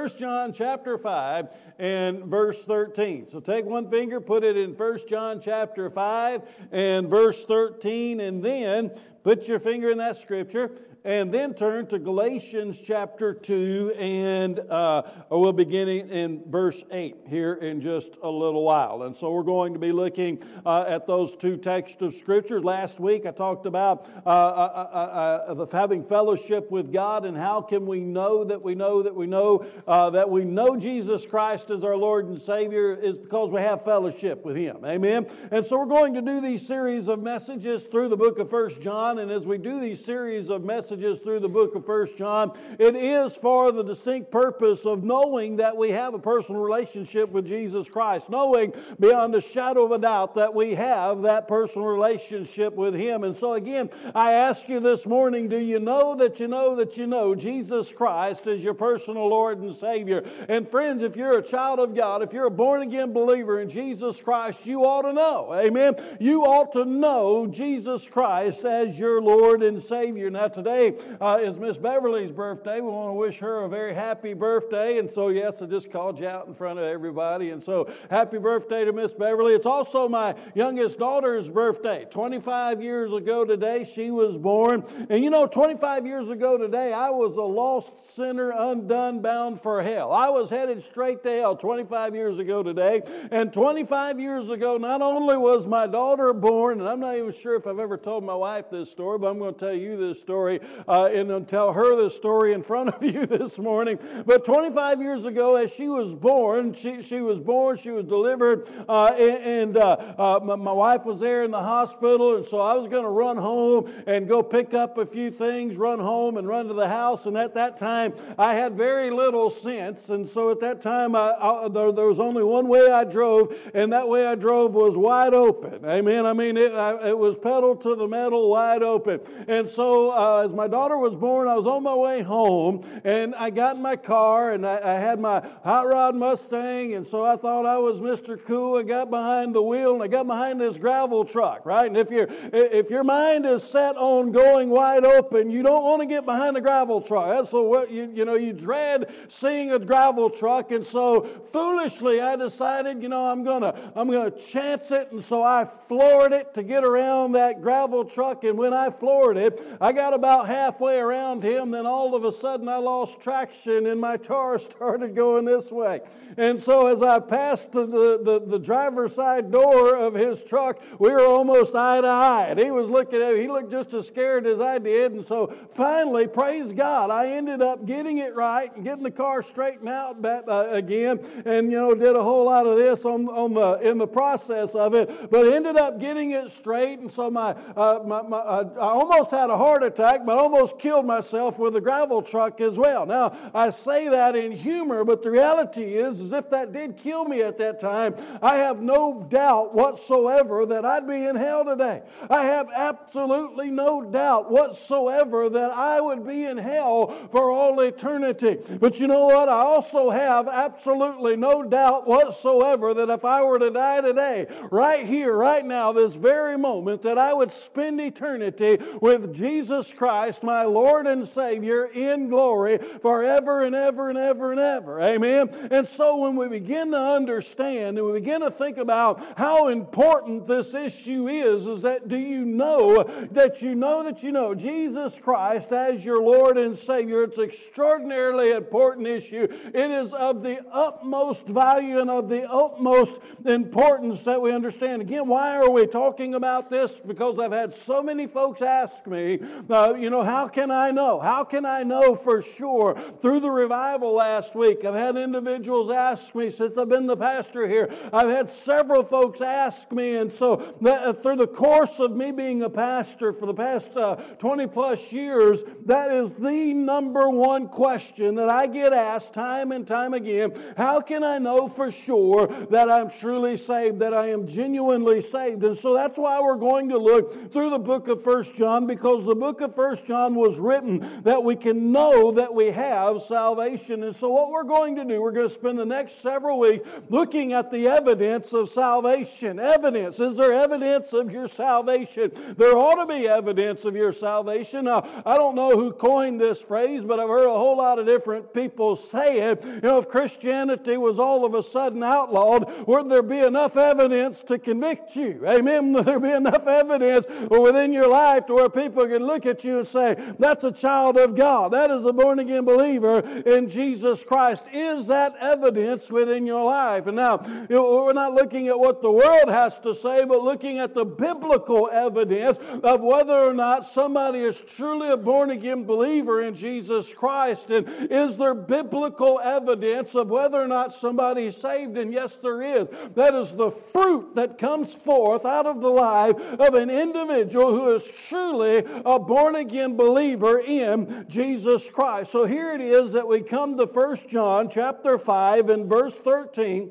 1 John chapter 5 and verse 13. So take one finger, put it in 1 John chapter 5 and verse 13, and then put your finger in that scripture and then turn to Galatians chapter 2, and uh, we'll begin in verse 8 here in just a little while. And so we're going to be looking uh, at those two texts of Scripture. Last week I talked about uh, uh, uh, uh having fellowship with God and how can we know that we know that we know that we know Jesus Christ as our Lord and Savior is because we have fellowship with Him. Amen? And so we're going to do these series of messages through the book of First John, and as we do these series of messages, messages through the book of First John, it is for the distinct purpose of knowing that we have a personal relationship with Jesus Christ, knowing beyond a shadow of a doubt that we have that personal relationship with Him. And so, again, I ask you this morning do you know that you know that you know Jesus Christ is your personal Lord and Savior? And, friends, if you're a child of God, if you're a born again believer in Jesus Christ, you ought to know. Amen. You ought to know Jesus Christ as your Lord and Savior. Now, today, today uh, is Miss Beverly's birthday. We want to wish her a very happy birthday. And so, yes, I just called you out in front of everybody. And so, happy birthday to Miss Beverly. It's also my youngest daughter's birthday. 25 years ago today, she was born. And you know, 25 years ago today, I was a lost sinner, undone, bound for hell. I was headed straight to hell 25 years ago today. And 25 years ago, not only was my daughter born, and I'm not even sure if I've ever told my wife this story, but I'm going to tell you this story uh, and tell her the story in front of you this morning. But 25 years ago, as she was born, she, she was born, she was delivered, uh, and, uh, uh, my, my, wife was there in the hospital, and so I was going to run home and go pick up a few things, run home and run to the house. And at that time, I had very little sense, and so at that time, I, I, there, there, was only one way I drove, and that way I drove was wide open. Amen. I mean, it, I, it was pedal to the metal, wide open. And so, uh, as my daughter was born, I was on my way home, and I got in my car, and I, I had my hot rod Mustang, and so I thought I was Mr. Cool. I got behind the wheel, and I got behind this gravel truck, right? And if, you if your mind is set on going wide open, you don't want to get behind a gravel truck. That's what you, you know, you dread seeing a gravel truck, and so foolishly I decided, you know, I'm gonna I'm gonna chance it, and so I floored it to get around that gravel truck, and when I floored it, I got about halfway around him, then all of a sudden I lost traction and my car started going this way. And so as I passed the, the, the, the driver's side door of his truck, we were almost eye to eye. And he was looking at me, he looked just as scared as I did. And so finally, praise God, I ended up getting it right and getting the car straightened out back, uh, again. And, you know, did a whole lot of this on, on the, in the process of it, but ended up getting it straight. And so my, uh, my, my uh, I almost had a heart attack, but almost killed myself with a gravel truck as well. Now, I say that in humor, but the reality is, is if that did kill me at that time, I have no doubt whatsoever that I'd be in hell today. I have absolutely no doubt whatsoever that I would be in hell for all eternity. But you know what? I also have absolutely no doubt whatsoever that if I were to die today, right here, right now, this very moment, that I would spend eternity with Jesus Christ, my Lord and Savior in glory forever and ever and ever and ever. Amen. And so when we begin to understand and we begin to think about how important this issue is, is that do you know that you know that you know Jesus Christ as your Lord and Savior? It's an extraordinarily important issue. It is of the utmost value and of the utmost importance that we understand. Again, why are we talking about this? Because I've had so many folks ask me, uh, you know, how can I know? How can I know for sure? Through the revival last week, I've had individuals ask me since I've been the pastor here. I've had several folks ask me, and so that, uh, through the course of me being a pastor for the past uh, 20 plus years, that is the number one question that I get asked time and time again. How can I know for sure that I'm truly saved, that I am genuinely saved? And so that's why we're going to look through the book of First John, because the book of First First John was written that we can know that we have salvation. And so, what we're going to do, we're going to spend the next several weeks looking at the evidence of salvation. Evidence. Is there evidence of your salvation? There ought to be evidence of your salvation. Now, I don't know who coined this phrase, but I've heard a whole lot of different people say it. You know, if Christianity was all of a sudden outlawed, wouldn't there be enough evidence to convict you? Amen. Would there be enough evidence within your life to where people can look at you and say, that's a child of God. That is a born again believer in Jesus Christ. Is that evidence within your life? And now, we're not looking at what the world has to say, but looking at the biblical evidence of whether or not somebody is truly a born again believer in Jesus Christ. And is there biblical evidence of whether or not somebody is saved? And yes, there is. That is the fruit that comes forth out of the life of an individual who is truly a born again believer in Jesus Christ. So here it is that we come to 1 John chapter 5 and verse 13.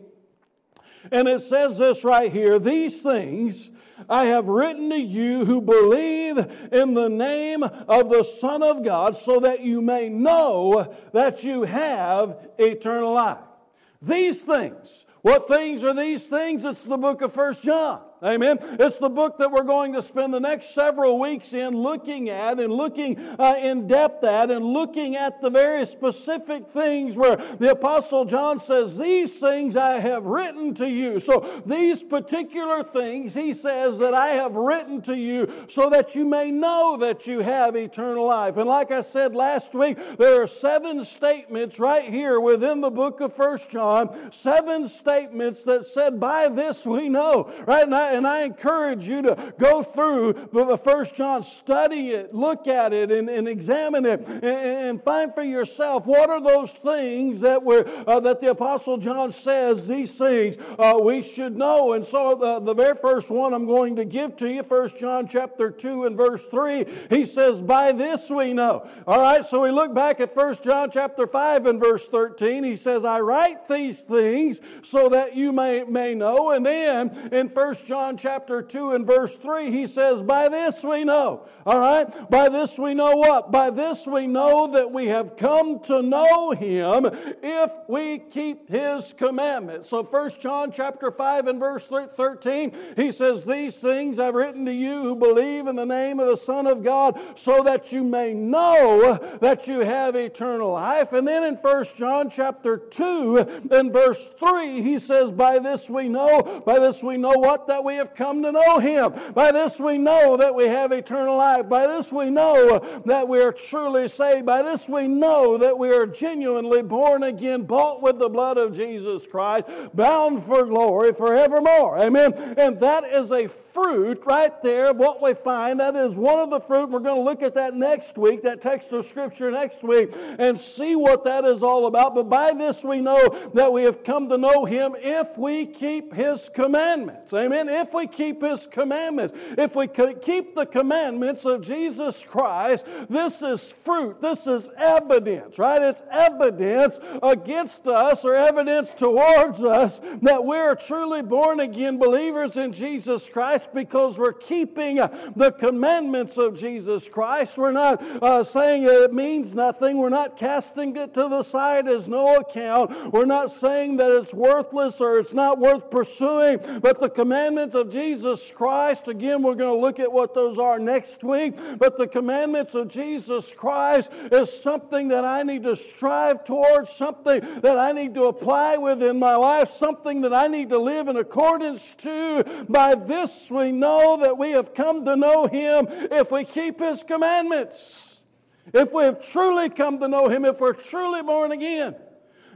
And it says this right here These things I have written to you who believe in the name of the Son of God, so that you may know that you have eternal life. These things. What things are these things? It's the book of First John. Amen. It's the book that we're going to spend the next several weeks in looking at and looking uh, in depth at and looking at the very specific things where the Apostle John says, These things I have written to you. So, these particular things, he says, that I have written to you so that you may know that you have eternal life. And like I said last week, there are seven statements right here within the book of First John, seven statements that said, By this we know. Right? now and I encourage you to go through First John, study it, look at it, and, and examine it, and, and, find for yourself what are those things that were uh, that the Apostle John says these things uh, we should know. And so the, the very first one I'm going to give to you, First John chapter two and verse three, he says, "By this we know." All right, so we look back at First John chapter five and verse thirteen. He says, "I write these things so that you may may know." And then in First John John chapter 2 and verse 3, he says, By this we know. All right? By this we know what? By this we know that we have come to know him if we keep his commandments. So 1 John chapter 5 and verse 13, he says, These things I've written to you who believe in the name of the Son of God, so that you may know that you have eternal life. And then in 1 John chapter 2 and verse 3, he says, By this we know, by this we know what? That we have come to know Him. By this we know that we have eternal life. By this we know that we are truly saved. By this we know that we are genuinely born again, bought with the blood of Jesus Christ, bound for glory forevermore. Amen. And that is a fruit right there of what we find. That is one of the fruit. We're going to look at that next week, that text of Scripture next week, and see what that is all about. But by this we know that we have come to know Him if we keep His commandments. Amen if we keep His commandments, if we keep the commandments of Jesus Christ, this is fruit, this is evidence, right? It's evidence against us or evidence towards us that we're truly born again believers in Jesus Christ because we're keeping the commandments of Jesus Christ. We're not uh, saying it means nothing, we're not casting it to the side as no account, we're not saying that it's worthless or it's not worth pursuing, but the commandments commandments of Jesus Christ, again, we're going to look at what those are next week. But the commandments of Jesus Christ is something that I need to strive towards, something that I need to apply within my life, something that I need to live in accordance to. By this we know that we have come to know Him if we keep His commandments. If we have truly come to know Him, if we're truly born again.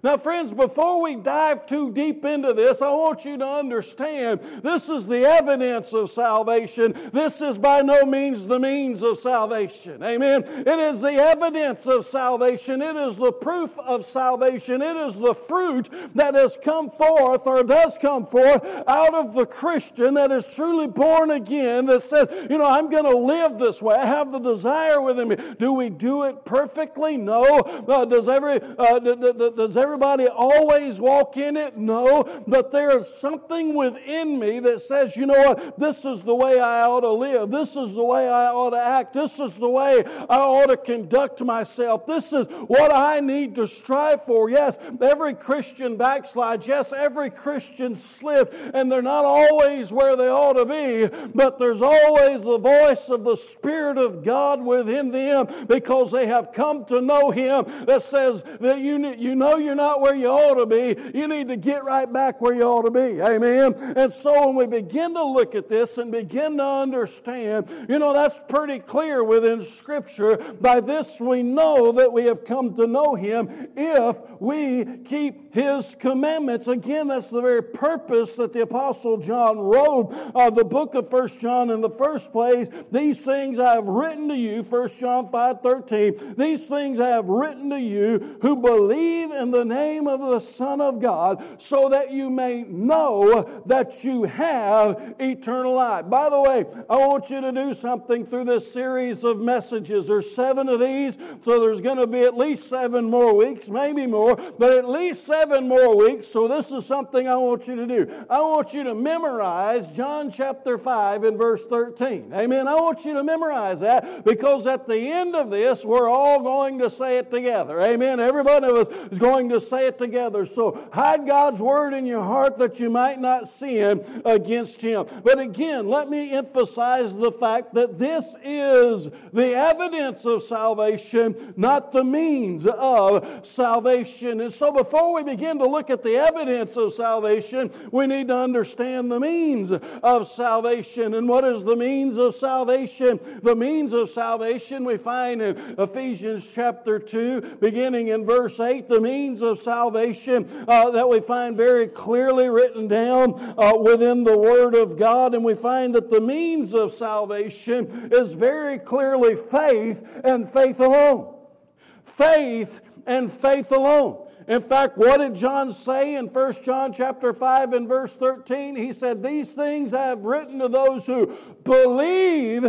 Now, friends, before we dive too deep into this, I want you to understand this is the evidence of salvation. This is by no means the means of salvation. Amen. It is the evidence of salvation. It is the proof of salvation. It is the fruit that has come forth or does come forth out of the Christian that is truly born again that says, you know, I'm going to live this way. I have the desire within me. Do we do it perfectly? No. Uh, does every uh, does every everybody always walk in it? No, but there is something within me that says, you know what, this is the way I ought to live. This is the way I ought to act. This is the way I ought to conduct myself. This is what I need to strive for. Yes, every Christian backslides. Yes, every Christian slips, and they're not always where they ought to be, but there's always the voice of the Spirit of God within them because they have come to know Him that says that you, you know you're not where you ought to be. You need to get right back where you ought to be. Amen. And so when we begin to look at this and begin to understand, you know, that's pretty clear within Scripture. By this we know that we have come to know Him if we keep His commandments. Again, that's the very purpose that the Apostle John wrote uh, the book of First John in the first place. These things I have written to you, First John 5 13. These things I have written to you who believe in the name of the Son of God, so that you may know that you have eternal life. By the way, I want you to do something through this series of messages. There's seven of these, so there's going to be at least seven more weeks, maybe more, but at least seven more weeks. So this is something I want you to do. I want you to memorize John chapter 5 and verse 13. Amen. I want you to memorize that because at the end of this, we're all going to say it together. Amen. Every one of us is going to say it together. So hide God's word in your heart that you might not sin against Him. But again, let me emphasize the fact that this is the evidence of salvation, not the means of salvation. And so before we begin to look at the evidence of salvation, we need to understand the means of salvation. And what is the means of salvation? The means of salvation we find in Ephesians chapter 2, beginning in verse 8, the means of salvation uh, that we find very clearly written down uh, within the Word of God. And we find that the means of salvation is very clearly faith and faith alone. Faith and faith alone. In fact, what did John say in 1 John chapter 5 and verse 13? He said, These things I have written to those who believe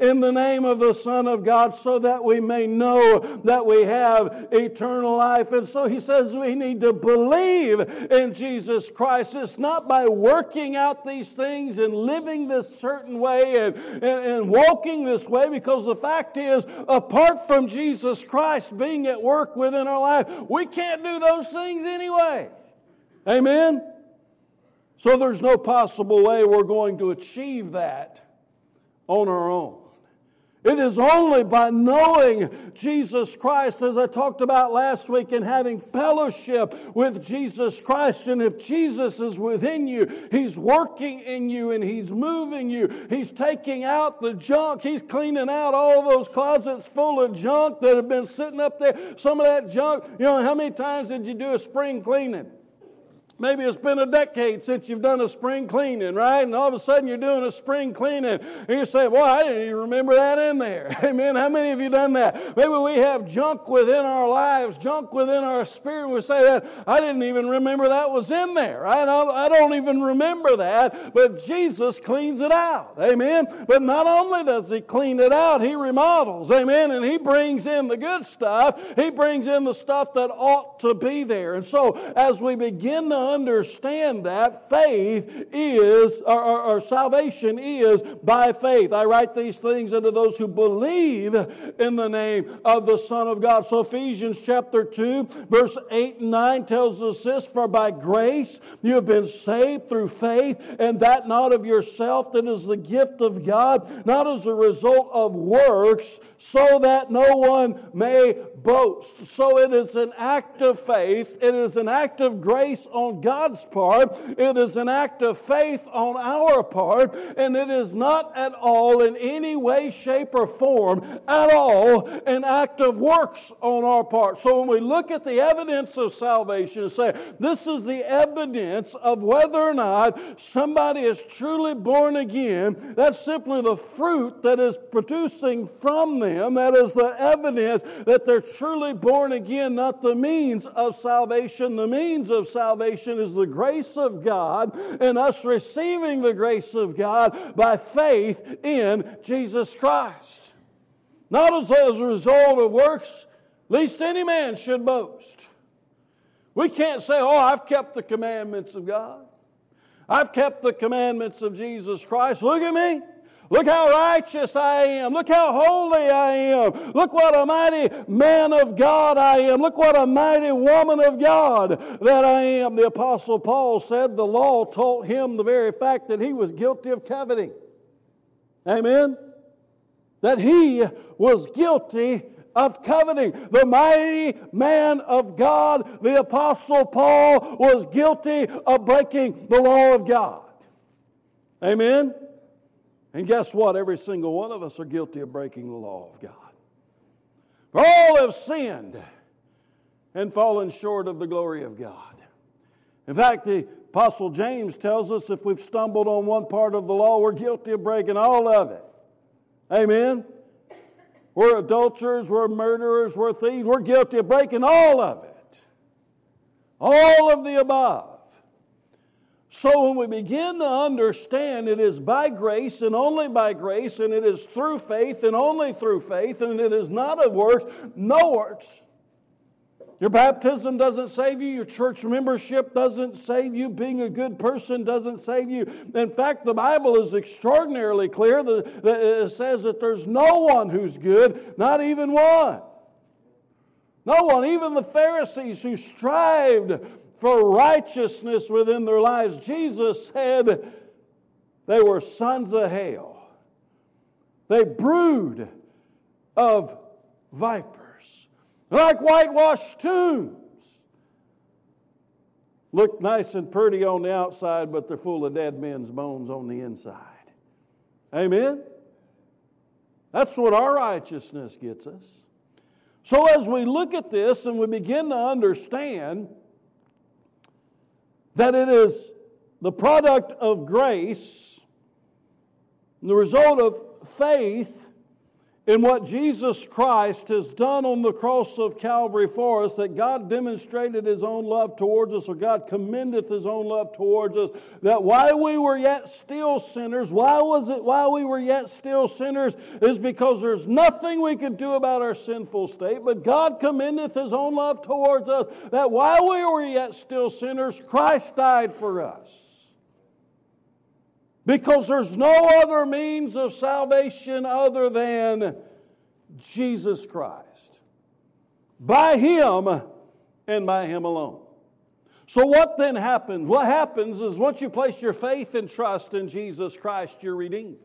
in the name of the Son of God so that we may know that we have eternal life. And so he says we need to believe in Jesus Christ. It's not by working out these things and living this certain way and, and, and walking this way, because the fact is, apart from Jesus Christ being at work within our life, we can't do those things anyway. Amen? So there's no possible way we're going to achieve that on our own. It is only by knowing Jesus Christ, as I talked about last week, and having fellowship with Jesus Christ. And if Jesus is within you, He's working in you and He's moving you. He's taking out the junk. He's cleaning out all those closets full of junk that have been sitting up there. Some of that junk, you know, how many times did you do a spring cleaning? Maybe it's been a decade since you've done a spring cleaning, right? And all of a sudden you're doing a spring cleaning and you say, Well, I didn't even remember that in there. Amen. How many of you done that? Maybe we have junk within our lives, junk within our spirit. We say that, I didn't even remember that was in there. Right? I don't even remember that, but Jesus cleans it out. Amen. But not only does He clean it out, He remodels. Amen. And He brings in the good stuff, He brings in the stuff that ought to be there. And so as we begin to understand that faith is, or, or, or, salvation is by faith. I write these things unto those who believe in the name of the Son of God. So Ephesians chapter 2, verse 8 and 9 tells us this For by grace you have been saved through faith, and that not of yourself, that is the gift of God, not as a result of works, so that no one may boast. So it is an act of faith, it is an act of grace on God's part, it is an act of faith on our part, and it is not at all in any way, shape, or form at all an act of works on our part. So when we look at the evidence of salvation and say, this is the evidence of whether or not somebody is truly born again, that's simply the fruit that is producing from them. That is the evidence that they're truly born again, not the means of salvation. The means of salvation is the grace of God and us receiving the grace of God by faith in Jesus Christ. Not as, as a result of works, least any man should boast. We can't say, oh, I've kept the commandments of God. I've kept the commandments of Jesus Christ. Look at me. Look how righteous I am. Look how holy I am. Look what a mighty man of God I am. Look what a mighty woman of God that I am. The Apostle Paul said the law taught him the very fact that he was guilty of coveting. Amen? That he was guilty of coveting. The mighty man of God, the Apostle Paul, was guilty of breaking the law of God. Amen? And guess what? Every single one of us are guilty of breaking the law of God. For all have sinned and fallen short of the glory of God. In fact, the Apostle James tells us if we've stumbled on one part of the law, we're guilty of breaking all of it. Amen? We're adulterers, we're murderers, we're thieves, we're guilty of breaking all of it. All of the above. So when we begin to understand it is by grace and only by grace, and it is through faith and only through faith, and it is not of works, no works. Your baptism doesn't save you. Your church membership doesn't save you. Being a good person doesn't save you. In fact, the Bible is extraordinarily clear it says that there's no one who's good, not even one. No one, even the Pharisees who strived for righteousness within their lives. Jesus said they were sons of hell. They brood of vipers, like whitewashed tombs. Look nice and pretty on the outside, but they're full of dead men's bones on the inside. Amen? That's what our righteousness gets us. So, as we look at this and we begin to understand that it is the product of grace, the result of faith in what Jesus Christ has done on the cross of Calvary for us, that God demonstrated His own love towards us, or God commendeth His own love towards us, that while we were yet still sinners, why was it while we were yet still sinners, is because there's nothing we could do about our sinful state, but God commendeth His own love towards us, that while we were yet still sinners, Christ died for us. Because there's no other means of salvation other than Jesus Christ. By Him and by Him alone. So, what then happens? What happens is once you place your faith and trust in Jesus Christ, you're redeemed.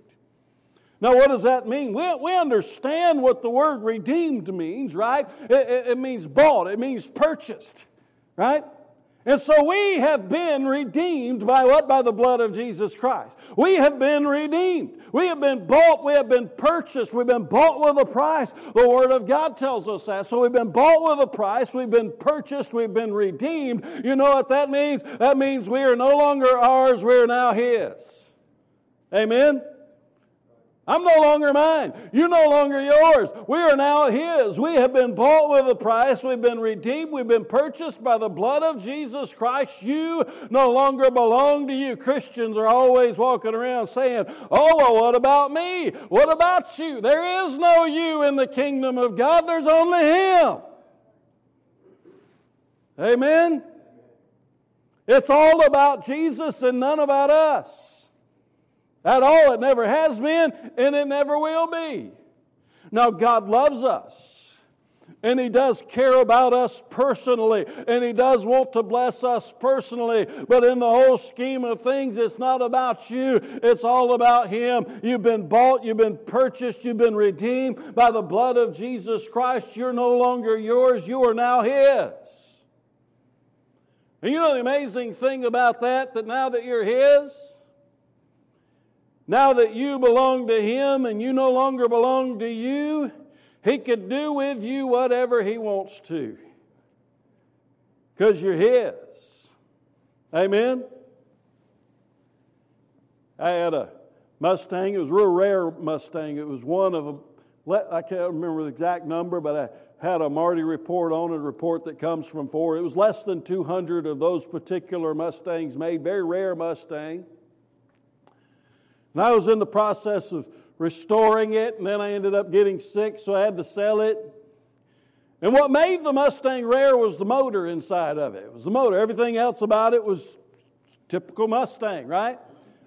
Now, what does that mean? We, we understand what the word redeemed means, right? It, it, it means bought, it means purchased, right? And so we have been redeemed by what? By the blood of Jesus Christ. We have been redeemed. We have been bought. We have been purchased. We've been bought with a price. The Word of God tells us that. So we've been bought with a price. We've been purchased. We've been redeemed. You know what that means? That means we are no longer ours. We are now His. Amen? I'm no longer mine. You're no longer yours. We are now His. We have been bought with a price. We've been redeemed. We've been purchased by the blood of Jesus Christ. You no longer belong to you. Christians are always walking around saying, Oh, well, what about me? What about you? There is no you in the kingdom of God, there's only Him. Amen? It's all about Jesus and none about us. At all, it never has been, and it never will be. Now, God loves us. And He does care about us personally, and He does want to bless us personally. But in the whole scheme of things, it's not about you, it's all about Him. You've been bought, you've been purchased, you've been redeemed by the blood of Jesus Christ. You're no longer yours, you are now His. And you know the amazing thing about that, that now that you're His, now that you belong to Him and you no longer belong to you, He can do with you whatever He wants to. Because you're His. Amen? I had a Mustang. It was a real rare Mustang. It was one of a, I can't remember the exact number, but I had a Marti report on it, a report that comes from Ford. It was less than 200 of those particular Mustangs made, very rare Mustang. And I was in the process of restoring it, and then I ended up getting sick, so I had to sell it. And what made the Mustang rare was the motor inside of it. It was the motor. Everything else about it was typical Mustang, right?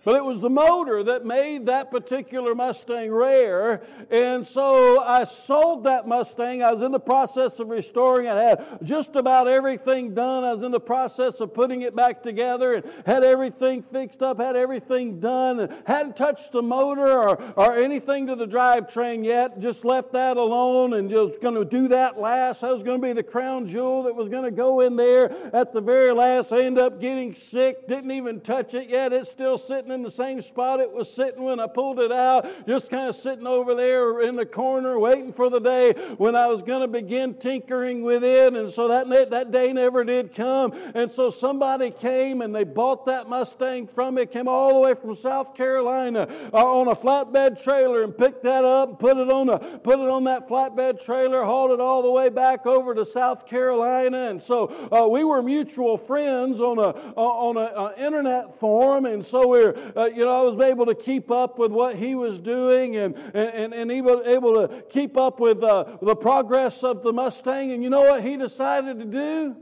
But it was the motor that made that particular Mustang rare. And so I sold that Mustang. I was in the process of restoring it. I had just about everything done. I was in the process of putting it back together and had everything fixed up, had everything done, and hadn't touched the motor or, or anything to the drivetrain yet. Just left that alone and just going to do that last. That was going to be the crown jewel that was going to go in there at the very last. I ended up getting sick, didn't even touch it yet. It's still sitting in the same spot it was sitting when I pulled it out, just kind of sitting over there in the corner waiting for the day when I was going to begin tinkering with it. And so that, that day never did come. And so somebody came and they bought that Mustang from me, came all the way from South Carolina uh, on a flatbed trailer and picked that up and put it on, a, put it on that flatbed trailer, hauled it all the way back over to South Carolina. And so uh, we were mutual friends on a, on an internet forum. And so we're, uh, you know, I was able to keep up with what he was doing and, and, and able, able to keep up with uh, the progress of the Mustang. And you know what he decided to do?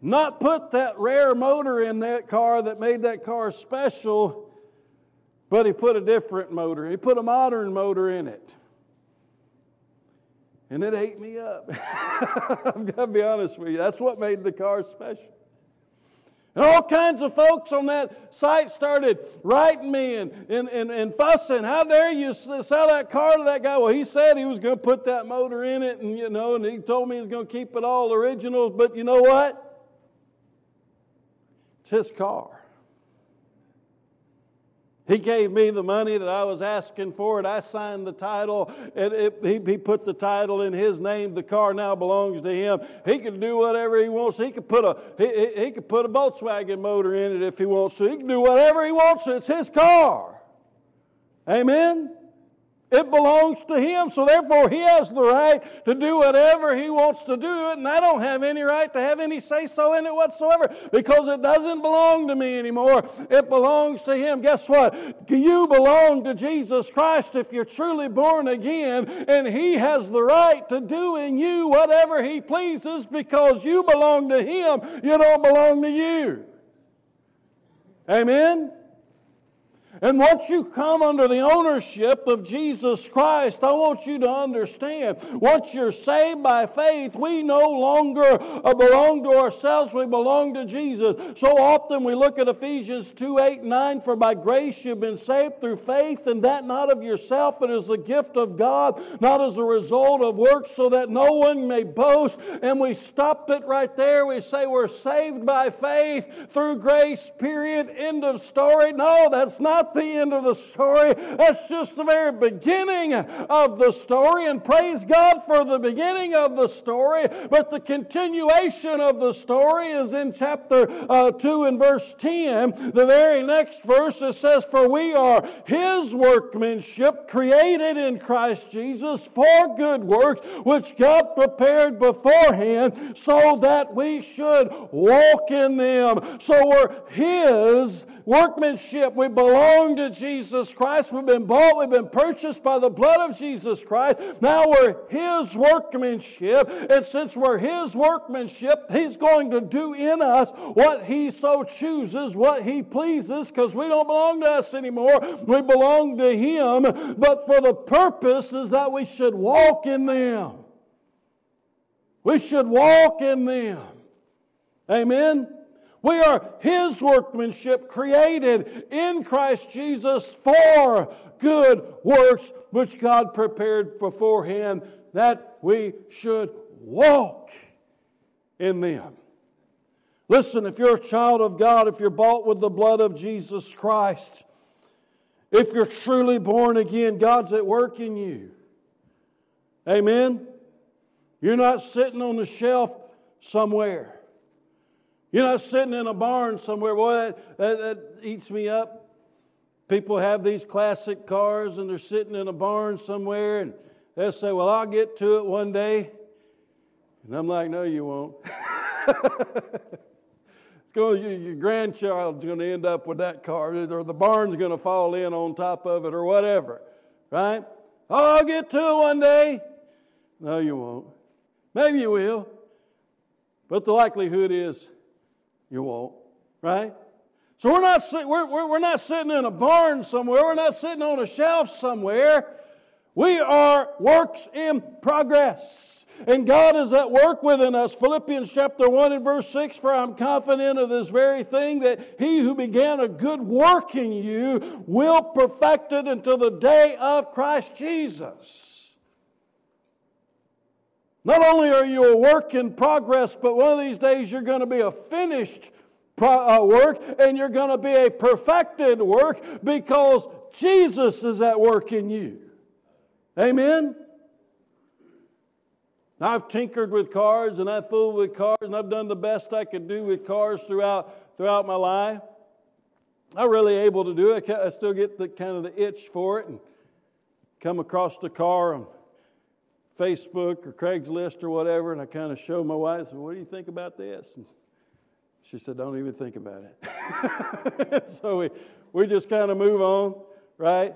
Not put that rare motor in that car that made that car special, but he put a different motor. He put a modern motor in it. And it ate me up. I've got to be honest with you. That's what made the car special. And all kinds of folks on that site started writing me and, and, and, and fussing. How dare you sell that car to that guy? Well, he said he was going to put that motor in it, and you know, and he told me he was going to keep it all original. But you know what? It's his car. He gave me the money that I was asking for it. I signed the title, and it, he, he put the title in his name. The car now belongs to him. He can do whatever he wants. He could put a he, he could put a Volkswagen motor in it if he wants to. He can do whatever he wants. It's his car. Amen. It belongs to him, so therefore he has the right to do whatever he wants to do it, and I don't have any right to have any say so in it whatsoever because it doesn't belong to me anymore. It belongs to him. Guess what? You belong to Jesus Christ if you're truly born again, and he has the right to do in you whatever he pleases because you belong to him. You don't belong to you. Amen? And once you come under the ownership of Jesus Christ, I want you to understand once you're saved by faith, we no longer uh, belong to ourselves, we belong to Jesus. So often we look at Ephesians 2 8 9, for by grace you've been saved through faith, and that not of yourself, but is a gift of God, not as a result of works, so that no one may boast. And we stop it right there. We say we're saved by faith through grace, period, end of story. No, that's not not the end of the story. That's just the very beginning of the story. And praise God for the beginning of the story. But the continuation of the story is in chapter uh, 2 and verse 10. The very next verse it says, For we are His workmanship, created in Christ Jesus for good works, which God prepared beforehand so that we should walk in them. So we're His workmanship. We belong to Jesus Christ. We've been bought, we've been purchased by the blood of Jesus Christ. Now we're His workmanship. And since we're His workmanship, He's going to do in us what He so chooses, what He pleases, because we don't belong to us anymore. We belong to Him. But for the purpose is that we should walk in them. We should walk in them. Amen. We are His workmanship created in Christ Jesus for good works which God prepared beforehand that we should walk in them. Listen, if you're a child of God, if you're bought with the blood of Jesus Christ, if you're truly born again, God's at work in you. Amen? You're not sitting on the shelf somewhere. You're not sitting in a barn somewhere. Boy, that, that, that eats me up. People have these classic cars and they're sitting in a barn somewhere and they'll say, Well, I'll get to it one day. And I'm like, No, you won't. it's going, your grandchild's going to end up with that car, or the barn's going to fall in on top of it, or whatever. Right? Oh, I'll get to it one day. No, you won't. Maybe you will. But the likelihood is you won't, right? So we're not, we're, we're, not sitting in a barn somewhere. We're not sitting on a shelf somewhere. We are works in progress. And God is at work within us. Philippians chapter 1 and verse 6 For I'm confident of this very thing, that he who began a good work in you will perfect it until the day of Christ Jesus. Not only are you a work in progress, but one of these days you're going to be a finished pro- uh, work and you're going to be a perfected work because Jesus is at work in you. Amen? Now, I've tinkered with cars and I've fooled with cars and I've done the best I could do with cars throughout, throughout my life. I'm really able to do it. I still get the kind of the itch for it and come across the car on Facebook or Craigslist or whatever, and I kind of show my wife, said, What do you think about this? And she said, Don't even think about it. so we, we just kind of move on, right?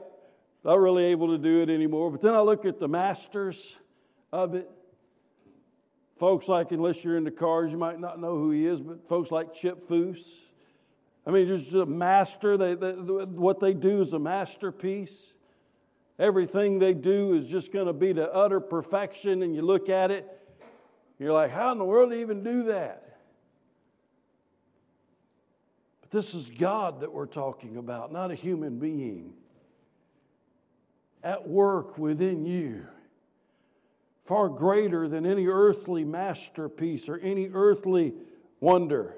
Not really able to do it anymore. But then I look at the masters of it. Folks like, unless you're into cars, you might not know who he is, but folks like Chip Foose. I mean, just a master. They, they, what they do is a masterpiece. Everything they do is just going to be to utter perfection, and you look at it, you're like, how in the world do you even do that? But this is God that we're talking about, not a human being. At work within you, far greater than any earthly masterpiece or any earthly wonder.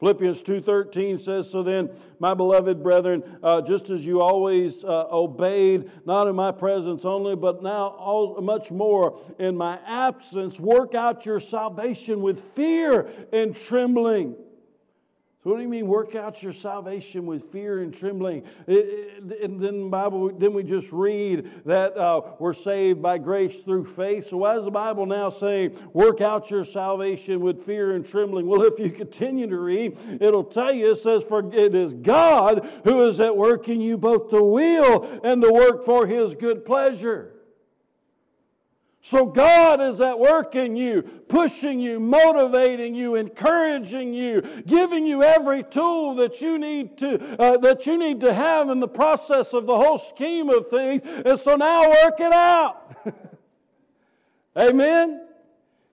Philippians 2:13 says, "So then, my beloved brethren, uh, just as you always uh, obeyed, not in my presence only, but now all, much more in my absence, work out your salvation with fear and trembling." So what do you mean work out your salvation with fear and trembling? and then the Bible, then we just read that uh, we're saved by grace through faith. So why is the Bible now saying work out your salvation with fear and trembling? Well, if you continue to read, it'll tell you it says, "For it is God who is at work in you both to will and to work for His good pleasure." So God is at work in you, pushing you, motivating you, encouraging you, giving you every tool that you need to uh, that you need to have in the process of the whole scheme of things. And so now work it out. Amen.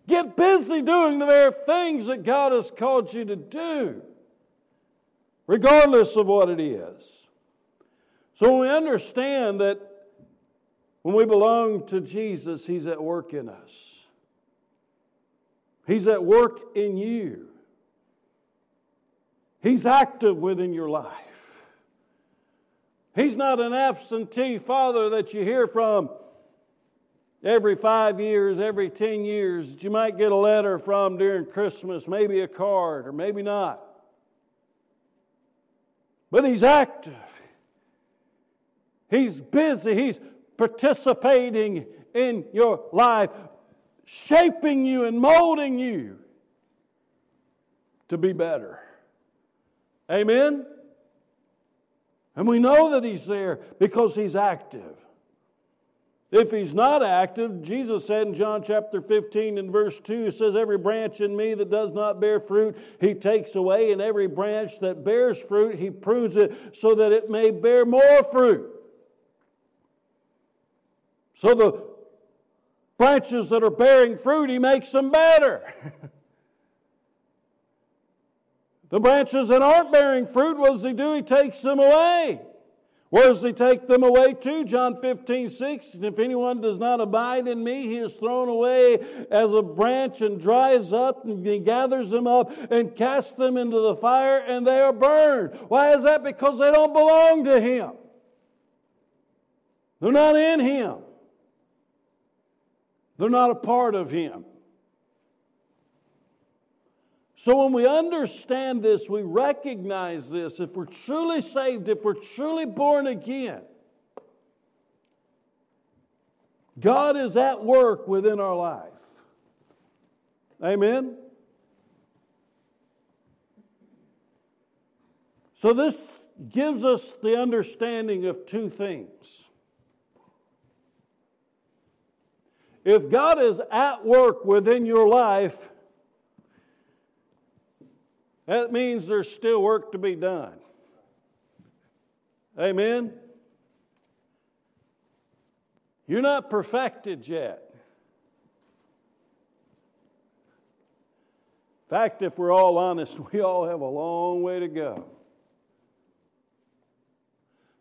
Get busy doing the very things that God has called you to do, regardless of what it is. So we understand that when we belong to Jesus, He's at work in us. He's at work in you. He's active within your life. He's not an absentee father that you hear from every five years, every 10 years, that you might get a letter from during Christmas, maybe a card, or maybe not. But He's active. He's busy. He's participating in your life, shaping you and molding you to be better. Amen? And we know that He's there because He's active. If He's not active, Jesus said in John chapter 15 and verse 2, it says, Every branch in me that does not bear fruit, He takes away, and every branch that bears fruit, He prunes it so that it may bear more fruit. So the branches that are bearing fruit, he makes them better. the branches that aren't bearing fruit, what does he do? He takes them away. Where does he take them away to? John 15, 6. If anyone does not abide in me, he is thrown away as a branch and dries up, and he gathers them up and casts them into the fire, and they are burned. Why is that? Because they don't belong to him. They're not in him. They're not a part of Him. So when we understand this, we recognize this. If we're truly saved, if we're truly born again, God is at work within our life. Amen? So this gives us the understanding of two things. If God is at work within your life, that means there's still work to be done. Amen? You're not perfected yet. In fact, if we're all honest, we all have a long way to go.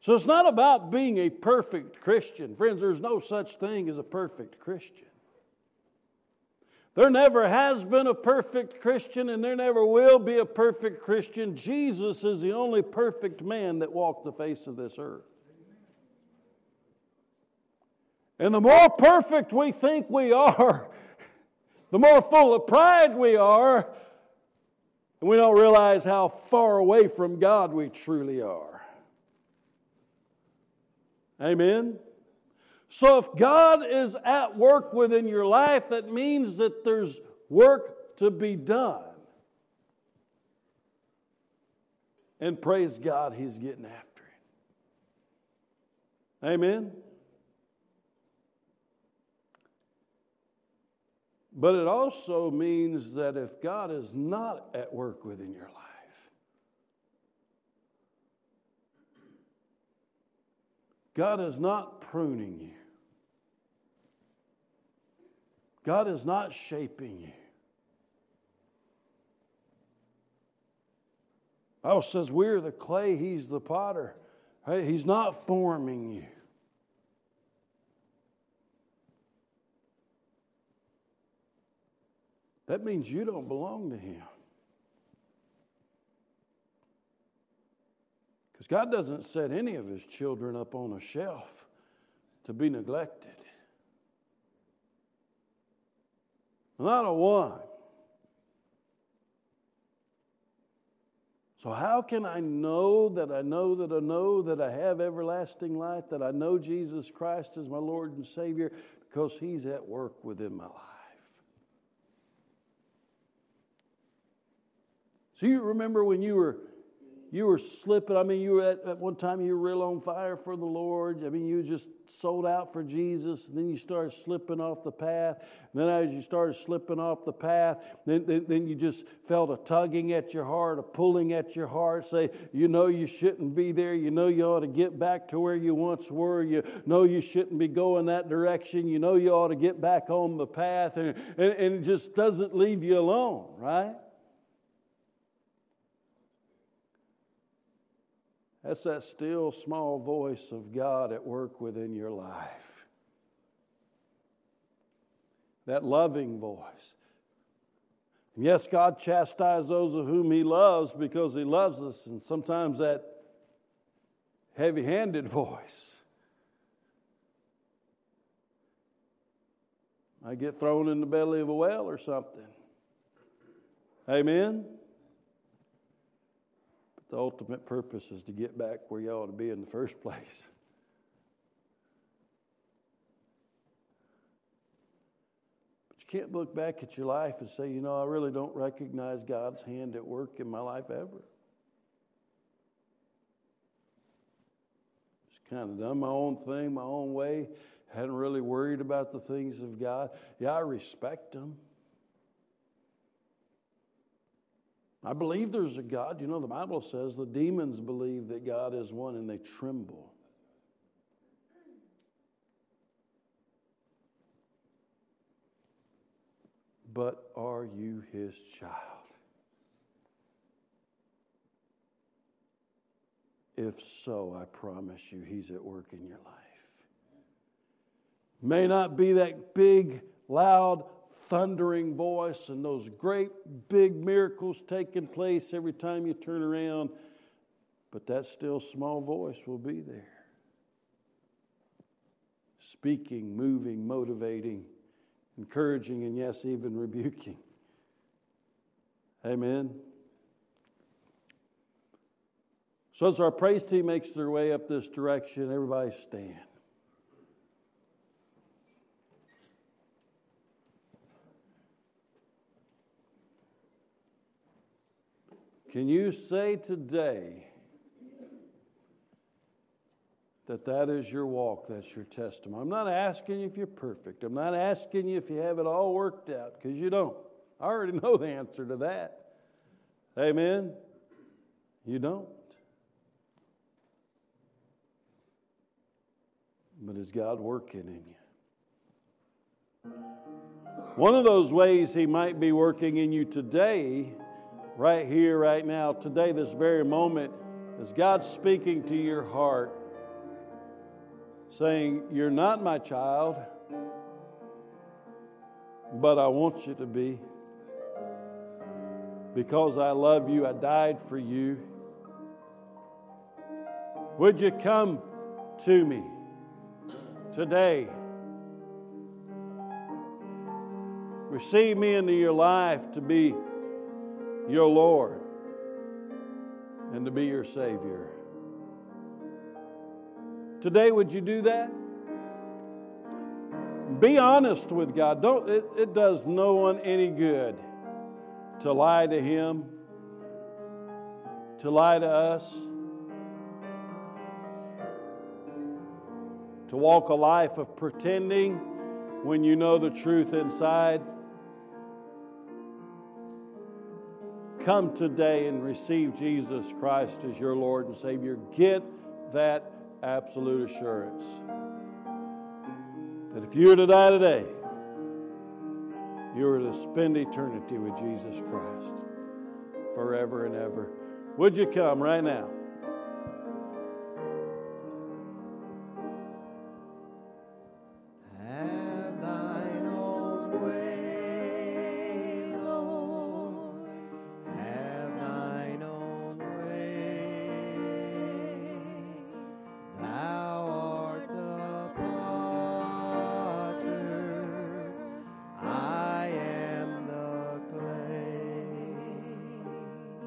So it's not about being a perfect Christian. Friends, there's no such thing as a perfect Christian. There never has been a perfect Christian, and there never will be a perfect Christian. Jesus is the only perfect man that walked the face of this earth. And the more perfect we think we are, the more full of pride we are, and we don't realize how far away from God we truly are. Amen? So if God is at work within your life, that means that there's work to be done. And praise God, He's getting after it. Amen? But it also means that if God is not at work within your life, God is not pruning you. God is not shaping you. Bible says we're the clay, He's the potter. Right? He's not forming you. That means you don't belong to Him. God doesn't set any of His children up on a shelf to be neglected. Not a one. So, how can I know that I know that I know that I have everlasting life, that I know Jesus Christ is my Lord and Savior? Because He's at work within my life. So you remember when you were you were slipping. I mean, you were at, at, one time you were real on fire for the Lord. I mean, you just sold out for Jesus. And then you started slipping off the path. And then as you started slipping off the path, then, then, then you just felt a tugging at your heart, a pulling at your heart. Say, you know you shouldn't be there. You know you ought to get back to where you once were. You know you shouldn't be going that direction. You know you ought to get back on the path. And, and, and it just doesn't leave you alone, right? That's that still small voice of God at work within your life. That loving voice. And yes, God chastises those of whom He loves because He loves us, and sometimes that heavy handed voice. I get thrown in the belly of a whale or something. Amen? The ultimate purpose is to get back where you ought to be in the first place. But you can't look back at your life and say, you know, I really don't recognize God's hand at work in my life ever. Just kind of done my own thing, my own way. Hadn't really worried about the things of God. Yeah, I respect them. I believe there's a God. You know, the Bible says the demons believe that God is one and they tremble. But are you his child? If so, I promise you, he's at work in your life. May not be that big, loud, thundering voice and those great big miracles taking place every time you turn around, but that still small voice will be there. Speaking, moving, motivating, encouraging, and yes, even rebuking. Amen. So, as our praise team makes their way up this direction, everybody stand. Can you say today that that is your walk, that's your testimony. I'm not asking you if you're perfect. I'm not asking you if you have it all worked out, because you don't. I already know the answer to that. Amen? You don't. But is God working in you? One of those ways He might be working in you today, right here, right now, today, this very moment, is God speaking to your heart, saying, You're not my child, but I want you to be. Because I love you, I died for you. Would you come to me today? Receive me into your life to be your Lord and to be your Savior. Today, would you do that? Be honest with God. Don't, it, it does no one any good to lie to Him, to lie to us, to walk a life of pretending when you know the truth inside. Come today and receive Jesus Christ as your Lord and Savior. Get that absolute assurance that if you were to die today, you are to spend eternity with Jesus Christ forever and ever. Would you come right now?